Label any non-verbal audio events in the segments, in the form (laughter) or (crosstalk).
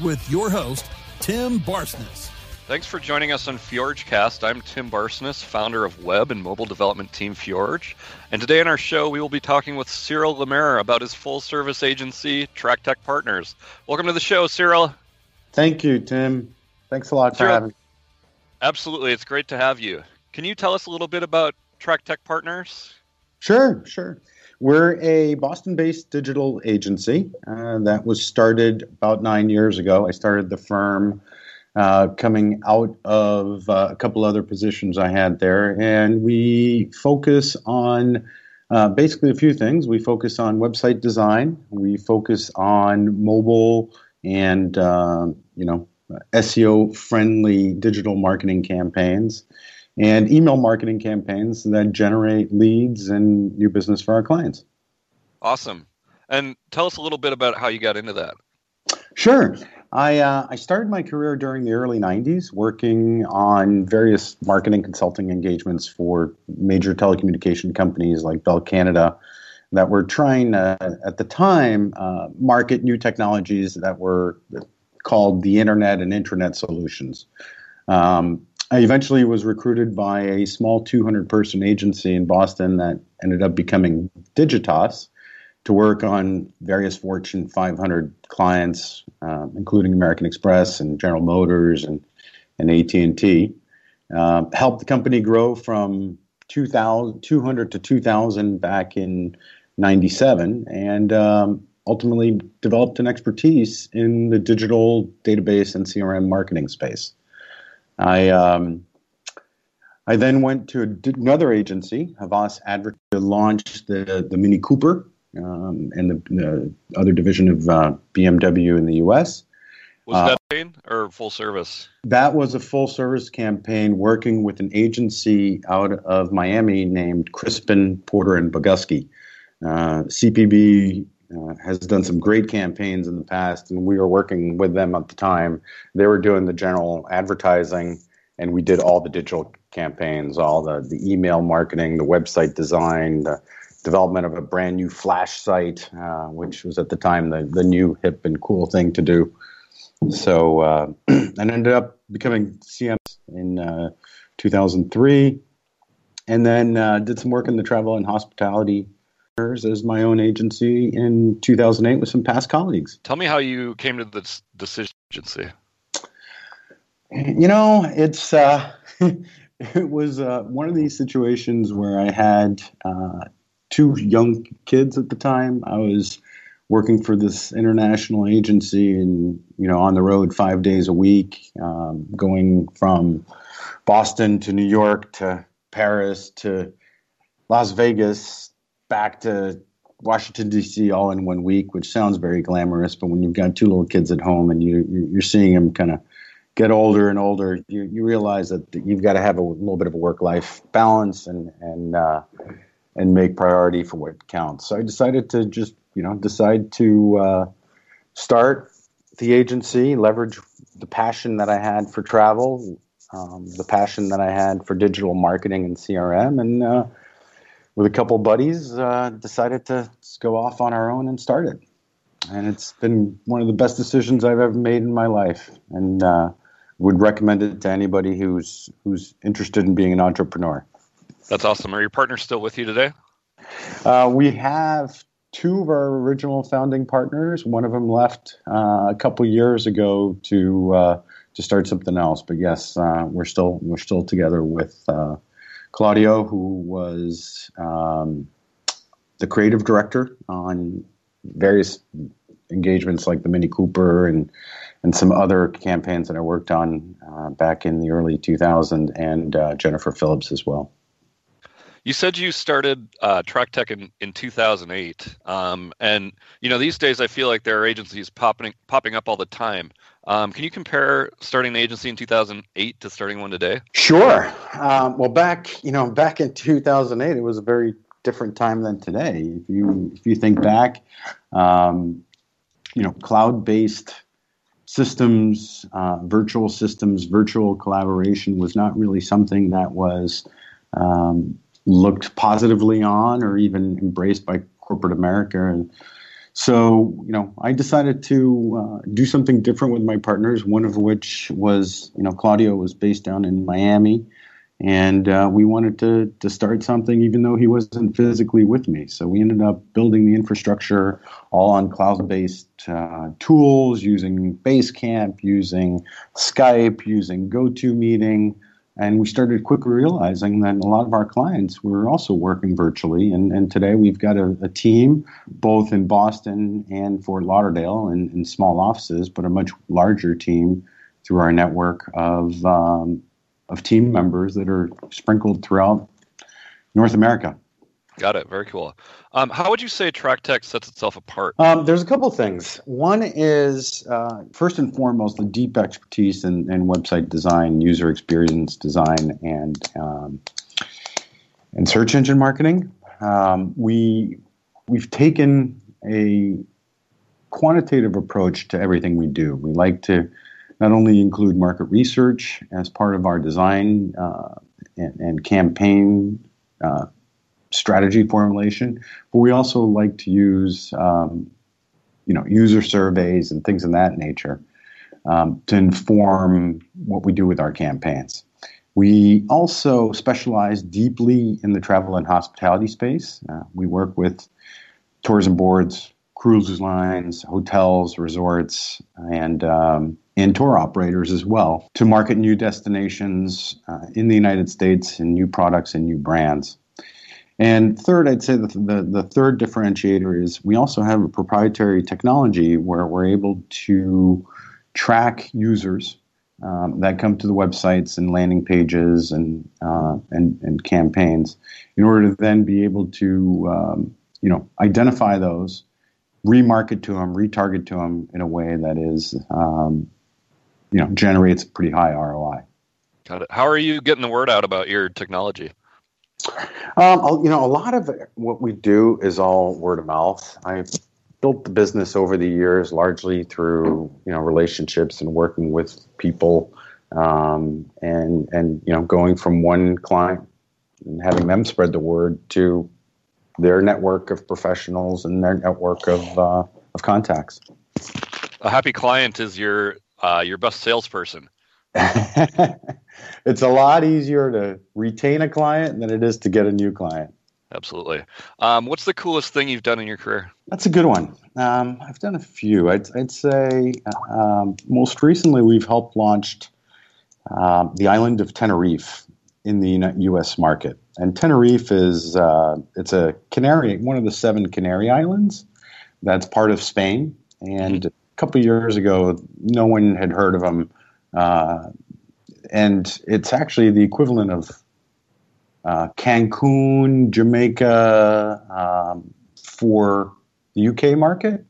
with your host, Tim Barsness. Thanks for joining us on FjordCast. I'm Tim Barsness, founder of web and mobile development team Fjorge. And today on our show, we will be talking with Cyril Lemaire about his full service agency, Traktek Partners. Welcome to the show, Cyril. Thank you, Tim. Thanks a lot Cyril, for having me. Absolutely. It's great to have you. Can you tell us a little bit about Traktek Partners? Sure, sure. We're a Boston based digital agency uh, that was started about nine years ago. I started the firm uh, coming out of uh, a couple other positions I had there, and we focus on uh, basically a few things. We focus on website design, we focus on mobile and uh, you know SEO friendly digital marketing campaigns and email marketing campaigns that generate leads and new business for our clients. Awesome. And tell us a little bit about how you got into that. Sure. I, uh, I started my career during the early 90s working on various marketing consulting engagements for major telecommunication companies like Bell Canada that were trying to, at the time, uh, market new technologies that were called the Internet and Intranet solutions. Um, I eventually was recruited by a small 200 person agency in Boston that ended up becoming Digitas to work on various Fortune 500 clients, uh, including American Express and General Motors and, and AT&T. Uh, helped the company grow from 200 to 2,000 back in 97 and um, ultimately developed an expertise in the digital database and CRM marketing space. I um, I then went to another agency, Havas Advert, to launch the the Mini Cooper um, and the, the, other division of uh, BMW in the U.S. Was uh, that campaign or full service? That was a full service campaign working with an agency out of Miami named Crispin Porter and Bogusky. Uh, CPB uh, has done some great campaigns in the past, and we were working with them at the time. They were doing the general advertising, and we did all the digital campaigns, all the, the email marketing, the website design, the development of a brand new flash site, uh, which was at the time the, the new hip and cool thing to do. So, uh, (clears throat) and ended up becoming CM in uh, 2003, and then uh, did some work in the travel and hospitality as my own agency in 2008 with some past colleagues. Tell me how you came to this decision agency. You know, it's uh, (laughs) it was uh, one of these situations where I had uh, two young kids at the time. I was working for this international agency and you know on the road five days a week, um, going from Boston to New York to Paris to Las Vegas back to Washington D.C. all in one week, which sounds very glamorous. But when you've got two little kids at home and you you're seeing them kind of get older and older, you, you realize that you've got to have a little bit of a work life balance and and uh, and make priority for what counts. So I decided to just you know decide to uh, start the agency, leverage the passion that I had for travel, um, the passion that I had for digital marketing and CRM, and uh, with a couple buddies, uh, decided to go off on our own and start it. And it's been one of the best decisions I've ever made in my life, and uh, would recommend it to anybody who's who's interested in being an entrepreneur. That's awesome. Are your partners still with you today? Uh, we have two of our original founding partners. One of them left uh, a couple years ago to uh, to start something else. But yes, uh, we're still we're still together with uh, Claudio, who was um, the creative director on various engagements like the Mini Cooper and and some other campaigns that I worked on uh, back in the early 2000s, and uh, Jennifer Phillips as well. You said you started uh, Traktek in, in 2008, um, and you know these days I feel like there are agencies popping popping up all the time. Um, can you compare starting an agency in 2008 to starting one today? Sure. Um, well, back you know back in 2008, it was a very different time than today. If you if you think back, um, you know, cloud-based systems, uh, virtual systems, virtual collaboration was not really something that was um, looked positively on or even embraced by corporate America. And so, you know, I decided to uh, do something different with my partners. One of which was, you know, Claudio was based down in Miami, and uh, we wanted to to start something, even though he wasn't physically with me. So we ended up building the infrastructure all on cloud-based uh, tools, using Basecamp, using Skype, using GoToMeeting. And we started quickly realizing that a lot of our clients were also working virtually. And, and today we've got a, a team both in Boston and Fort Lauderdale in, in, small offices, but a much larger team through our network of, um, of team members that are sprinkled throughout North America. Got it. Very cool. Um, how would you say Traktek sets itself apart? Um, there's a couple things. One is uh, first and foremost the deep expertise in, in website design, user experience design, and um, and search engine marketing. Um, we we've taken a quantitative approach to everything we do. We like to not only include market research as part of our design uh, and, and, campaign uh, strategy formulation, but we also like to use um, you know user surveys and things of that nature um, to inform what we do with our campaigns. We also specialize deeply in the travel and hospitality space. Uh, we work with tourism boards, cruise lines, hotels, resorts, and um, and tour operators as well to market new destinations uh, in the United States and new products and new brands. And third, I'd say the, the, the, third differentiator is we also have a proprietary technology where we're able to track users um, that come to the websites and landing pages and, uh, and, and campaigns in order to then be able to um, you know, identify those, remarket to them, retarget to them in a way that is, um, you know, generates pretty high ROI. Got it. How are you getting the word out about your technology? Um, you know, a lot of what we do is all word of mouth. I've built the business over the years largely through you know relationships and working with people, um, and and you know going from one client and having them spread the word to their network of professionals and their network of uh, of contacts. A happy client is your uh, your best salesperson. (laughs) it's a lot easier to retain a client than it is to get a new client. Absolutely. Um, what's the coolest thing you've done in your career? That's a good one. Um, I've done a few. I'd, I'd say um, most recently we've helped launched uh, the island of Tenerife in the U.S. market. And Tenerife is uh, it's a Canary, one of the seven Canary Islands. That's part of Spain. And mm-hmm. a couple years ago, no one had heard of them uh, and it's actually the equivalent of uh, Cancun, Jamaica um, for the UK market.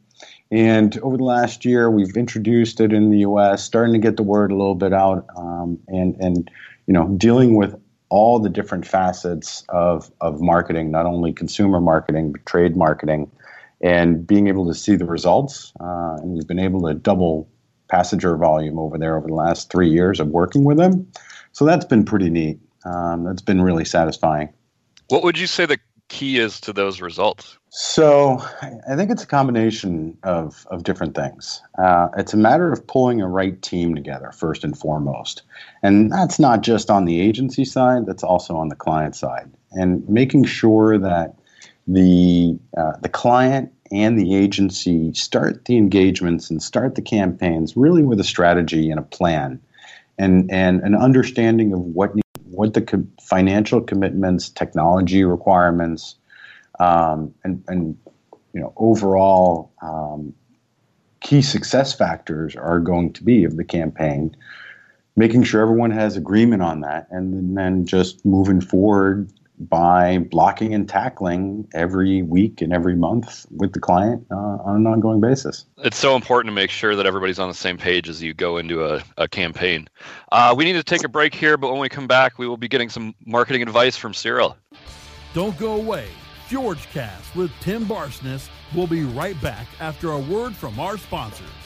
And over the last year, we've introduced it in the U.S., starting to get the word a little bit out, um, and and you know dealing with all the different facets of of marketing, not only consumer marketing but trade marketing, and being able to see the results. Uh, and we've been able to double passenger volume over there over the last three years of working with them. So that's been pretty neat. Um, that's been really satisfying. What would you say the key is to those results? So I think it's a combination of, of different things. Uh, it's a matter of pulling a right team together, first and foremost. And that's not just on the agency side, that's also on the client side. And making sure that the, uh, the client and the agency start the engagements and start the campaigns really with a strategy and a plan and, and an understanding of what, what the co- financial commitments, technology requirements, um, and, and you know, overall um, key success factors are going to be of the campaign, making sure everyone has agreement on that, and then just moving forward by blocking and tackling every week and every month with the client uh, on an ongoing basis. It's so important to make sure that everybody's on the same page as you go into a, a campaign. Uh, we need to take a break here, but when we come back, we will be getting some marketing advice from Cyril. Don't go away. FjordCast with Tim Barsness will be right back after a word from our sponsors.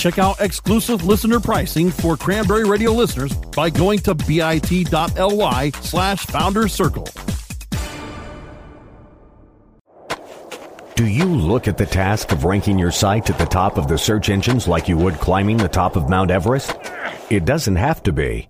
Check out exclusive listener pricing for Cranberry Radio listeners by going to bit.ly slash founders circle. Do you look at the task of ranking your site at the top of the search engines like you would climbing the top of Mount Everest? It doesn't have to be.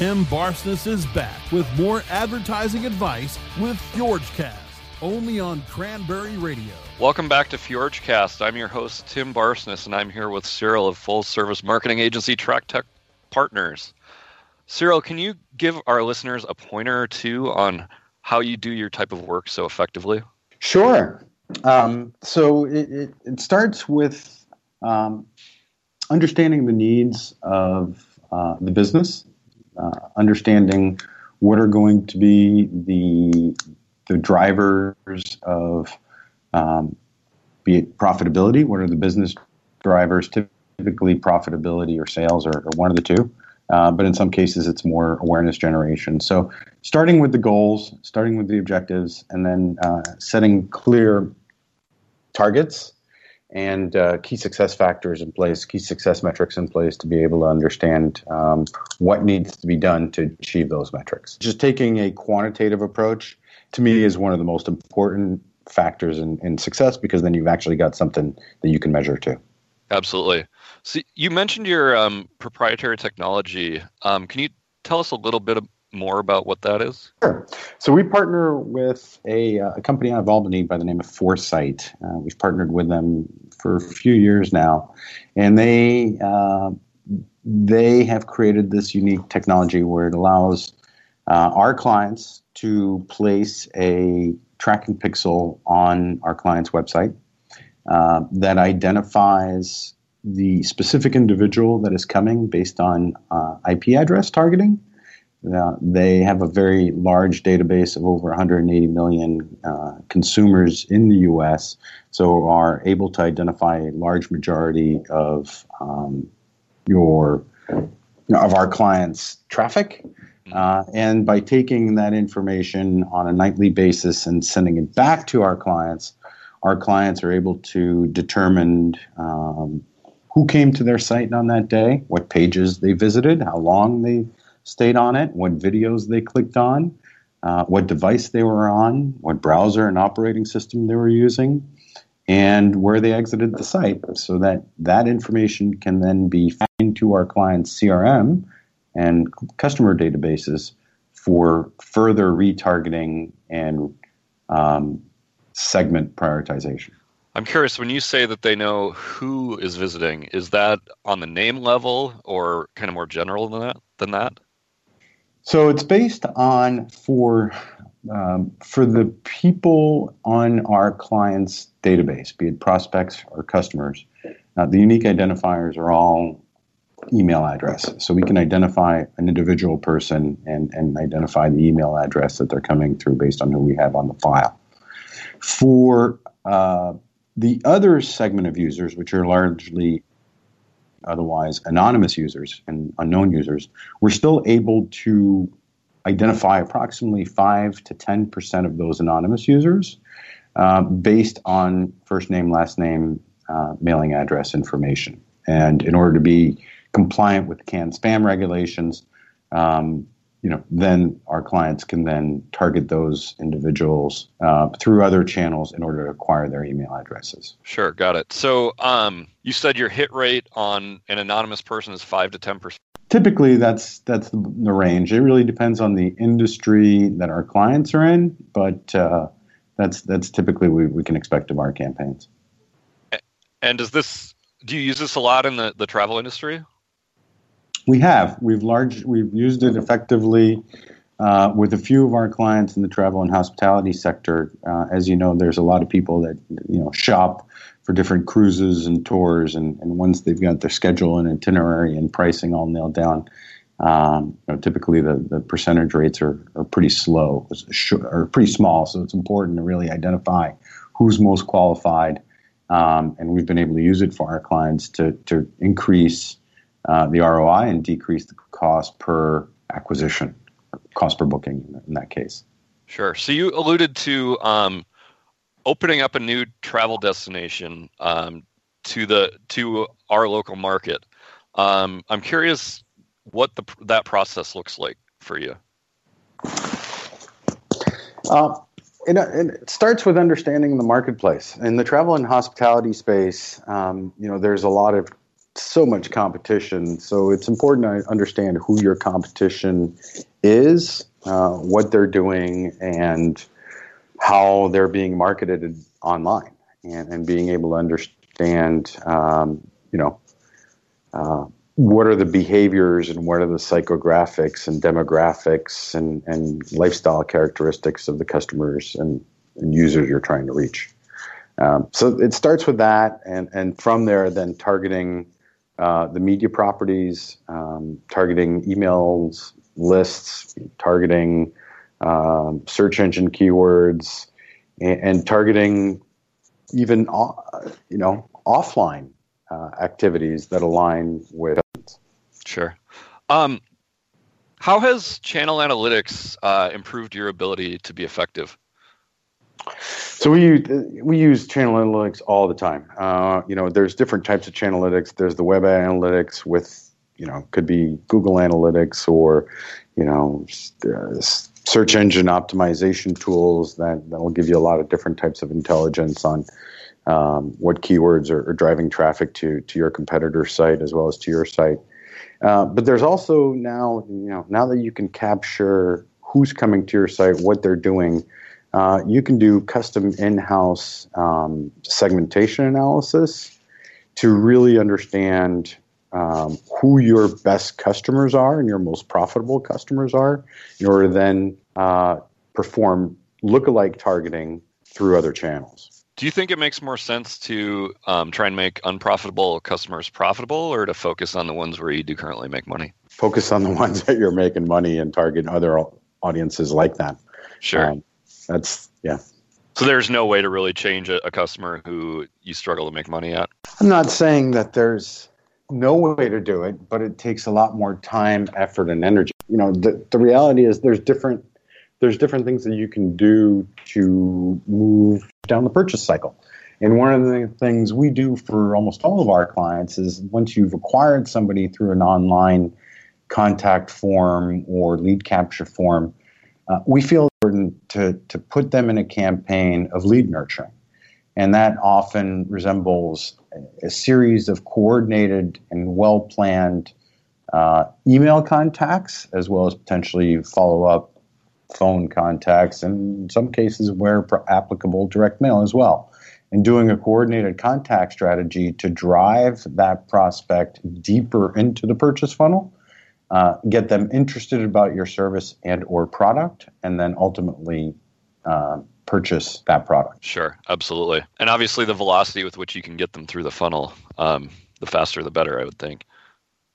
Tim Barsness is back with more advertising advice with FjordCast, only on Cranberry Radio. Welcome back to FjordCast. I'm your host, Tim Barsness, and I'm here with Cyril of full service marketing agency Traktek Partners. Cyril, can you give our listeners a pointer or two on how you do your type of work so effectively? Sure. Um, so it, it, it, starts with um, understanding the needs of uh, the business understanding what are going to be the the drivers of um, be it profitability. What are the business drivers? Typically, profitability or sales or, are one of the two. Uh, but in some cases, it's more awareness generation. So, starting with the goals, starting with the objectives, and then uh, setting clear targets and uh, key success factors in place, key success metrics in place to be able to understand um, what needs to be done to achieve those metrics. Just taking a quantitative approach to me is one of the most important factors in, in success because then you've actually got something that you can measure to. Absolutely. So you mentioned your um, proprietary technology. Um, can you tell us a little bit more about what that is? Sure. So we partner with a, uh, a company out of Albany by the name of Foresight. Uh, we've partnered with them for a few years now, and they uh, they have created this unique technology where it allows uh, our clients to place a tracking pixel on our client's website uh, that identifies the specific individual that is coming based on uh, IP address targeting they have a very large database of over 180 million uh, consumers in the U.S., so are able to identify a large majority of um, your of our clients' traffic. Uh, and by taking that information on a nightly basis and sending it back to our clients, our clients are able to determine um, who came to their site on that day, what pages they visited, how long they stayed on it, what videos they clicked on, uh, what device they were on, what browser and operating system they were using, and where they exited the site so that that information can then be fed into our client's CRM and customer databases for further retargeting and um, segment prioritization. I'm curious when you say that they know who is visiting, is that on the name level or kind of more general than that? Than that? So it's based on for um, for the people on our clients' database, be it prospects or customers. Uh, the unique identifiers are all email address. So we can identify an individual person and, and identify the email address that they're coming through based on who we have on the file. For uh, the other segment of users, which are largely otherwise anonymous users and unknown users, we're still able to identify approximately 5 to 10% of those anonymous users uh, based on first name, last name, uh, mailing address information. And in order to be compliant with CAN spam regulations, um, you know, then our clients can then target those individuals uh, through other channels in order to acquire their email addresses. Sure, got it. So um, you said your hit rate on an anonymous person is five to ten percent. Typically, that's that's the, the, range. It really depends on the industry that our clients are in, but uh, that's that's typically we, we can expect of our campaigns. And does this do you use this a lot in the, the travel industry? We have. We've large. We've used it effectively uh, with a few of our clients in the travel and hospitality sector. Uh, as you know, there's a lot of people that you know shop for different cruises and tours, and, and once they've got their schedule and itinerary and pricing all nailed down, um, you know, typically the, the percentage rates are, are pretty slow or pretty small. So it's important to really identify who's most qualified, um, and we've been able to use it for our clients to to increase uh, the ROI and decrease the cost per acquisition, cost per booking in that case. Sure. So you alluded to um, opening up a new travel destination um, to the to our local market. Um, I'm curious what the that process looks like for you. Uh, it, it, starts with understanding the marketplace. In the travel and hospitality space, um, you know, there's a lot of so much competition. So it's important to understand who your competition is, uh, what they're doing, and how they're being marketed online, and, and being able to understand, um, you know, uh, what are the behaviors and what are the psychographics and demographics and, and lifestyle characteristics of the customers and, and users you're trying to reach. Um, so it starts with that, and, and from there, then targeting uh, the media properties, um, targeting emails, lists, targeting um, search engine keywords, and, and targeting even uh, you know offline uh, activities that align with. Sure. Um, how has channel analytics uh, improved your ability to be effective? So we use, we use channel analytics all the time. Uh, you know, there's different types of channel analytics. There's the web analytics with, you know, could be Google Analytics or, you know, uh, search engine optimization tools that that'll give you a lot of different types of intelligence on um, what keywords are, are, driving traffic to to your competitor site as well as to your site. Uh, but there's also now, you know, now that you can capture who's coming to your site, what they're doing uh, you can do custom in-house um, segmentation analysis to really understand um, who your best customers are and your most profitable customers are, in order to then uh, perform lookalike targeting through other channels. Do you think it makes more sense to um, try and make unprofitable customers profitable, or to focus on the ones where you do currently make money? Focus on the (laughs) ones that you're making money and target other audiences like that. Sure. Um, that's yeah. So there's no way to really change a, a customer who you struggle to make money at. I'm not saying that there's no way to do it, but it takes a lot more time, effort, and energy. You know, the, the reality is there's different there's different things that you can do to move down the purchase cycle. And one of the things we do for almost all of our clients is once you've acquired somebody through an online contact form or lead capture form, uh, we feel important to, to put them in a campaign of lead nurturing. And that often resembles a series of coordinated and well planned uh, email contacts, as well as potentially follow up phone contacts, and in some cases, where applicable, direct mail as well. And doing a coordinated contact strategy to drive that prospect deeper into the purchase funnel, uh, get them interested about your service and or product, and then ultimately uh, purchase that product. Sure, absolutely. And obviously, the velocity with which you can get them through the funnel, um, the faster the better, I would think.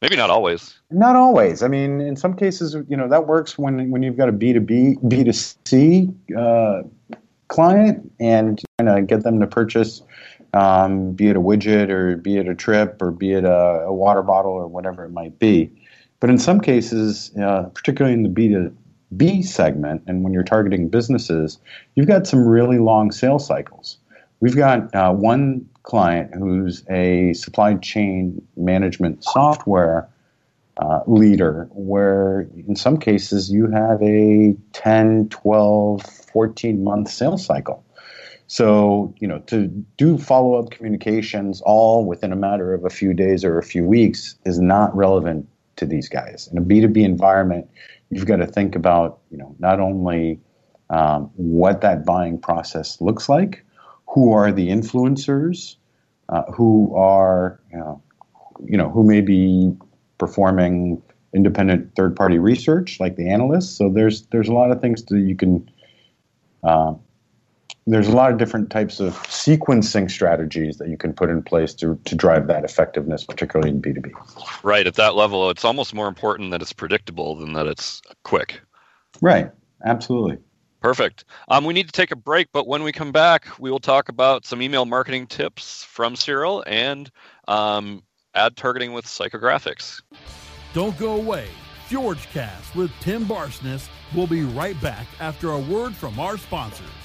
Maybe not always. Not always. I mean, in some cases, you know, that works when when you've got a B two B, B two C uh, client, and kind of get them to purchase, um, be it a widget or be it a trip or be it a, a, water bottle or whatever it might be. But in some cases, uh, particularly in the B two B segment, and when you're targeting businesses, you've got some really long sales cycles. We've got uh, one client who's a supply chain management software uh, leader, where in some cases you have a 10, 12, 14 month sales cycle. So, you know, to do follow up communications all within a matter of a few days or a few weeks is not relevant to these guys. In a B2B environment, you've got to think about, you know, not only um, what that buying process looks like, who are the influencers, uh, who are you know, who may be performing independent third party research like the analysts. So there's there's a lot of things that you can. Uh, there's a lot of different types of sequencing strategies that you can put in place to, to drive that effectiveness, particularly in B2B. Right. At that level, it's almost more important that it's predictable than that it's quick. Right. Absolutely. Perfect. Um, we need to take a break, but when we come back, we will talk about some email marketing tips from Cyril and um, ad targeting with psychographics. Don't go away. FjordCast with Tim Barsness will be right back after a word from our sponsors.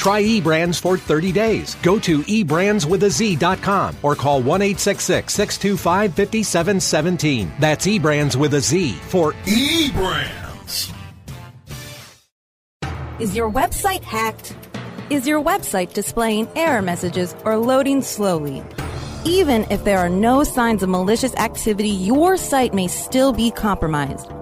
Try eBrands for 30 days. Go to eBrandsWithAZ.com or call 1 625 5717. That's eBrands with a Z for eBrands. Is your website hacked? Is your website displaying error messages or loading slowly? Even if there are no signs of malicious activity, your site may still be compromised.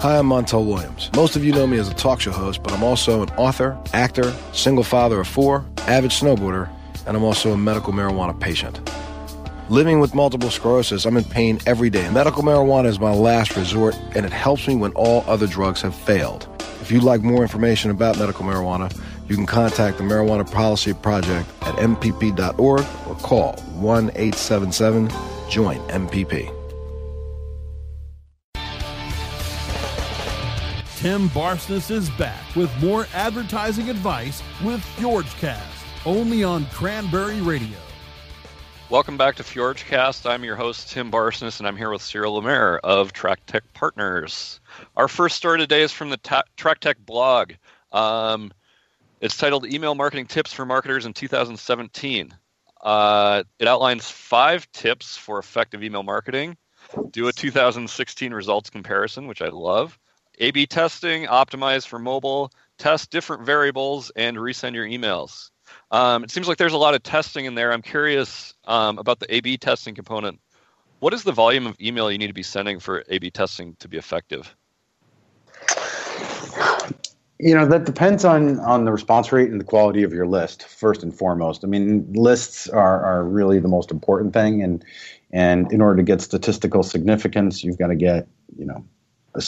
Hi, I'm Montel Williams. Most of you know me as a talk show host, but I'm also an author, actor, single father of four, avid snowboarder, and I'm also a medical marijuana patient. Living with multiple sclerosis, I'm in pain every day. Medical marijuana is my last resort, and it helps me when all other drugs have failed. If you'd like more information about medical marijuana, you can contact the Marijuana Policy Project at MPP.org or call 1 877 JOIN MPP. Tim Barsness is back with more advertising advice with FjordCast, only on Cranberry Radio. Welcome back to FjordCast. I'm your host, Tim Barsness, and I'm here with Cyril Lemaire of Traktek Partners. Our first story today is from the ta- Traktek blog. Um, it's titled Email Marketing Tips for Marketers in 2017. Uh, it outlines five tips for effective email marketing. Do a 2016 results comparison, which I love. A B testing, optimize for mobile, test different variables, and resend your emails. Um, it seems like there's a lot of testing in there. I'm curious um, about the A B testing component. What is the volume of email you need to be sending for A B testing to be effective? You know that depends on on the response rate and the quality of your list first and foremost. I mean lists are are really the most important thing and and in order to get statistical significance you've got to get you know a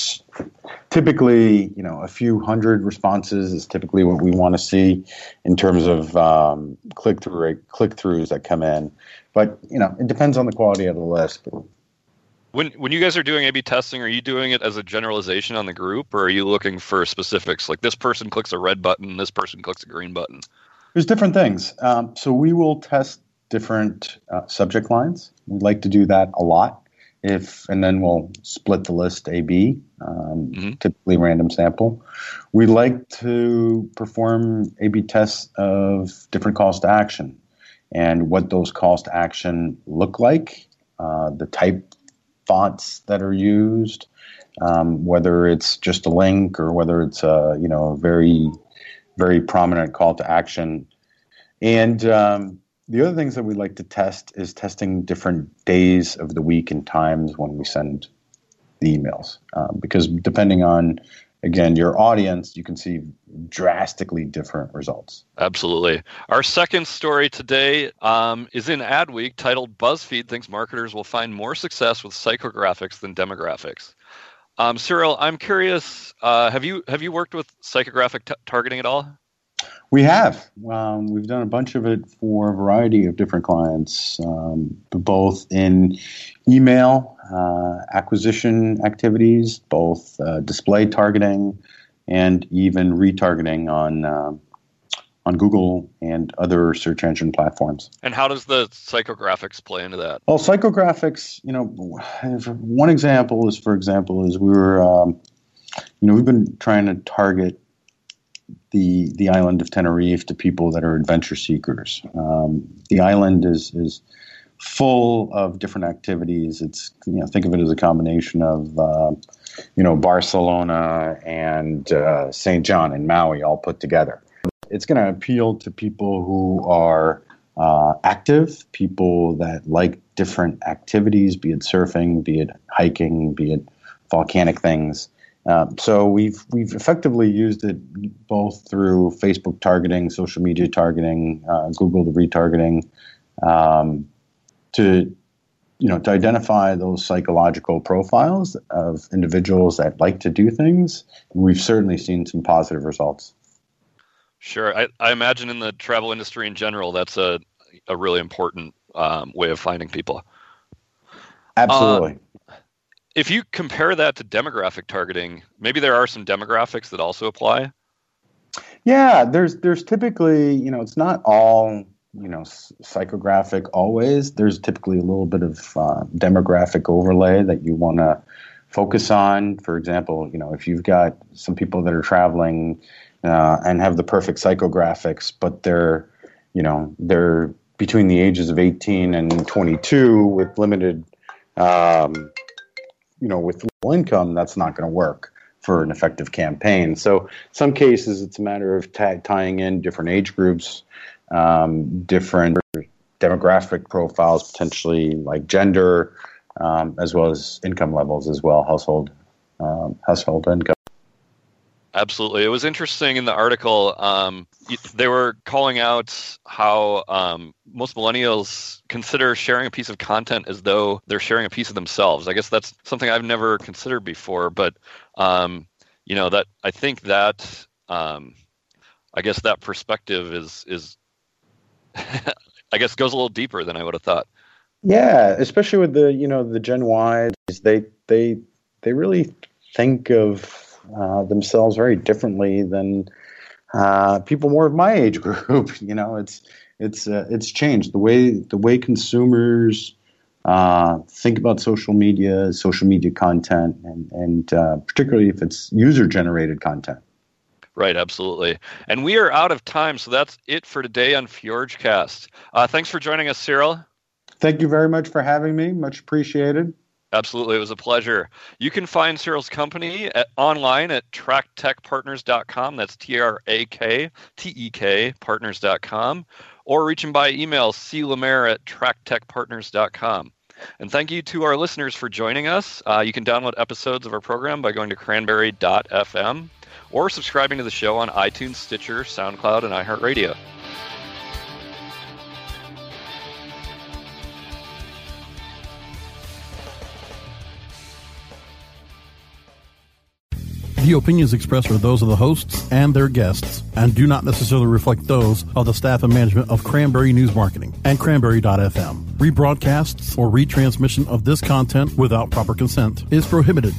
typically you know a few hundred responses is typically what we want to see in terms of um, click through rate click throughs that come in. But you know it depends on the quality of the list. but When when you guys are doing A/B testing, are you doing it as a generalization on the group, or are you looking for specifics? Like this person clicks a red button, this person clicks a green button. There's different things. Um, so we will test different uh, subject lines. We like to do that a lot. If and then we'll split the list A/B, um, typically random sample. We like to perform A/B tests of different calls to action and what those calls to action look like, uh, the type fonts that are used, um, whether it's just a link or whether it's a you know a very very prominent call to action. And um, the other things that we like to test is testing different days of the week and times when we send the emails, um, because depending on again your audience, you can see drastically different results. Absolutely. Our second story today um, is in Adweek titled BuzzFeed thinks marketers will find more success with psychographics than demographics. Um, Cyril, I'm curious. Uh, have you have you worked with psychographic t- targeting at all? We have. Um, we've done a bunch of it for a variety of different clients, um, both in email uh, acquisition activities, both uh, display targeting, and even retargeting on uh, on Google and other search engine platforms. And how does the psychographics play into that? Well, psychographics, you know, one example is, for example, is we were, um, you know, we've been trying to target the the island of Tenerife to people that are adventure seekers. Um, the island is is full of different activities. It's you know think of it as a combination of uh, you know Barcelona and uh, St. John and Maui all put together. It's going to appeal to people who are uh, active, people that like different activities, be it surfing, be it hiking, be it volcanic things. Uh, so we've we've effectively used it both through Facebook targeting, social media targeting, uh, Google the retargeting, um, to you know to identify those psychological profiles of individuals that like to do things. We've certainly seen some positive results. Sure, I, I imagine in the travel industry in general, that's a a really important um, way of finding people. Absolutely. Uh, if you compare that to demographic targeting, maybe there are some demographics that also apply. Yeah, there's there's typically you know it's not all you know psychographic always. There's typically a little bit of uh, demographic overlay that you want to focus on. For example, you know if you've got some people that are traveling uh, and have the perfect psychographics, but they're you know they're between the ages of 18 and 22 with limited um, you know with low income, that's not going to work for an effective campaign. So, some cases it's a matter of t- tying in different age groups, um, different demographic profiles, potentially like gender, um, as well as income levels as well, household um, household income. Absolutely. It was interesting in the article. Um, they were calling out how um, most millennials consider sharing a piece of content as though they're sharing a piece of themselves. I guess that's something I've never considered before, but um, you know that I think that I guess that perspective is is (laughs) I guess goes a little deeper than I would have thought. Yeah, especially with the you know the Gen Y, they they they really think of uh, themselves very differently than uh, people more of my age (laughs) group. you know, it's it's uh, it's changed the way the way consumers uh, think about social media, social media content, and and uh, particularly if it's user generated content. Right, absolutely. And we are out of time, so that's it for today on FjordCast. Uh, thanks for joining us, Cyril. Thank you very much for having me. Much appreciated. Absolutely. It was a pleasure. You can find Cyril's company at, online at traktekpartners.com. That's T R A K T E K partners.com. Or reach him by email, clemaire at traktekpartners.com. And thank you to our listeners for joining us. Uh, you can download episodes of our program by going to cranberry.fm or subscribing to the show on iTunes, Stitcher, SoundCloud, and iHeartRadio. The opinions expressed are those of the hosts and their guests and do not necessarily reflect those of the staff and management of Cranberry News Marketing and Cranberry.fm. Rebroadcasts or retransmission of this content without proper consent is prohibited.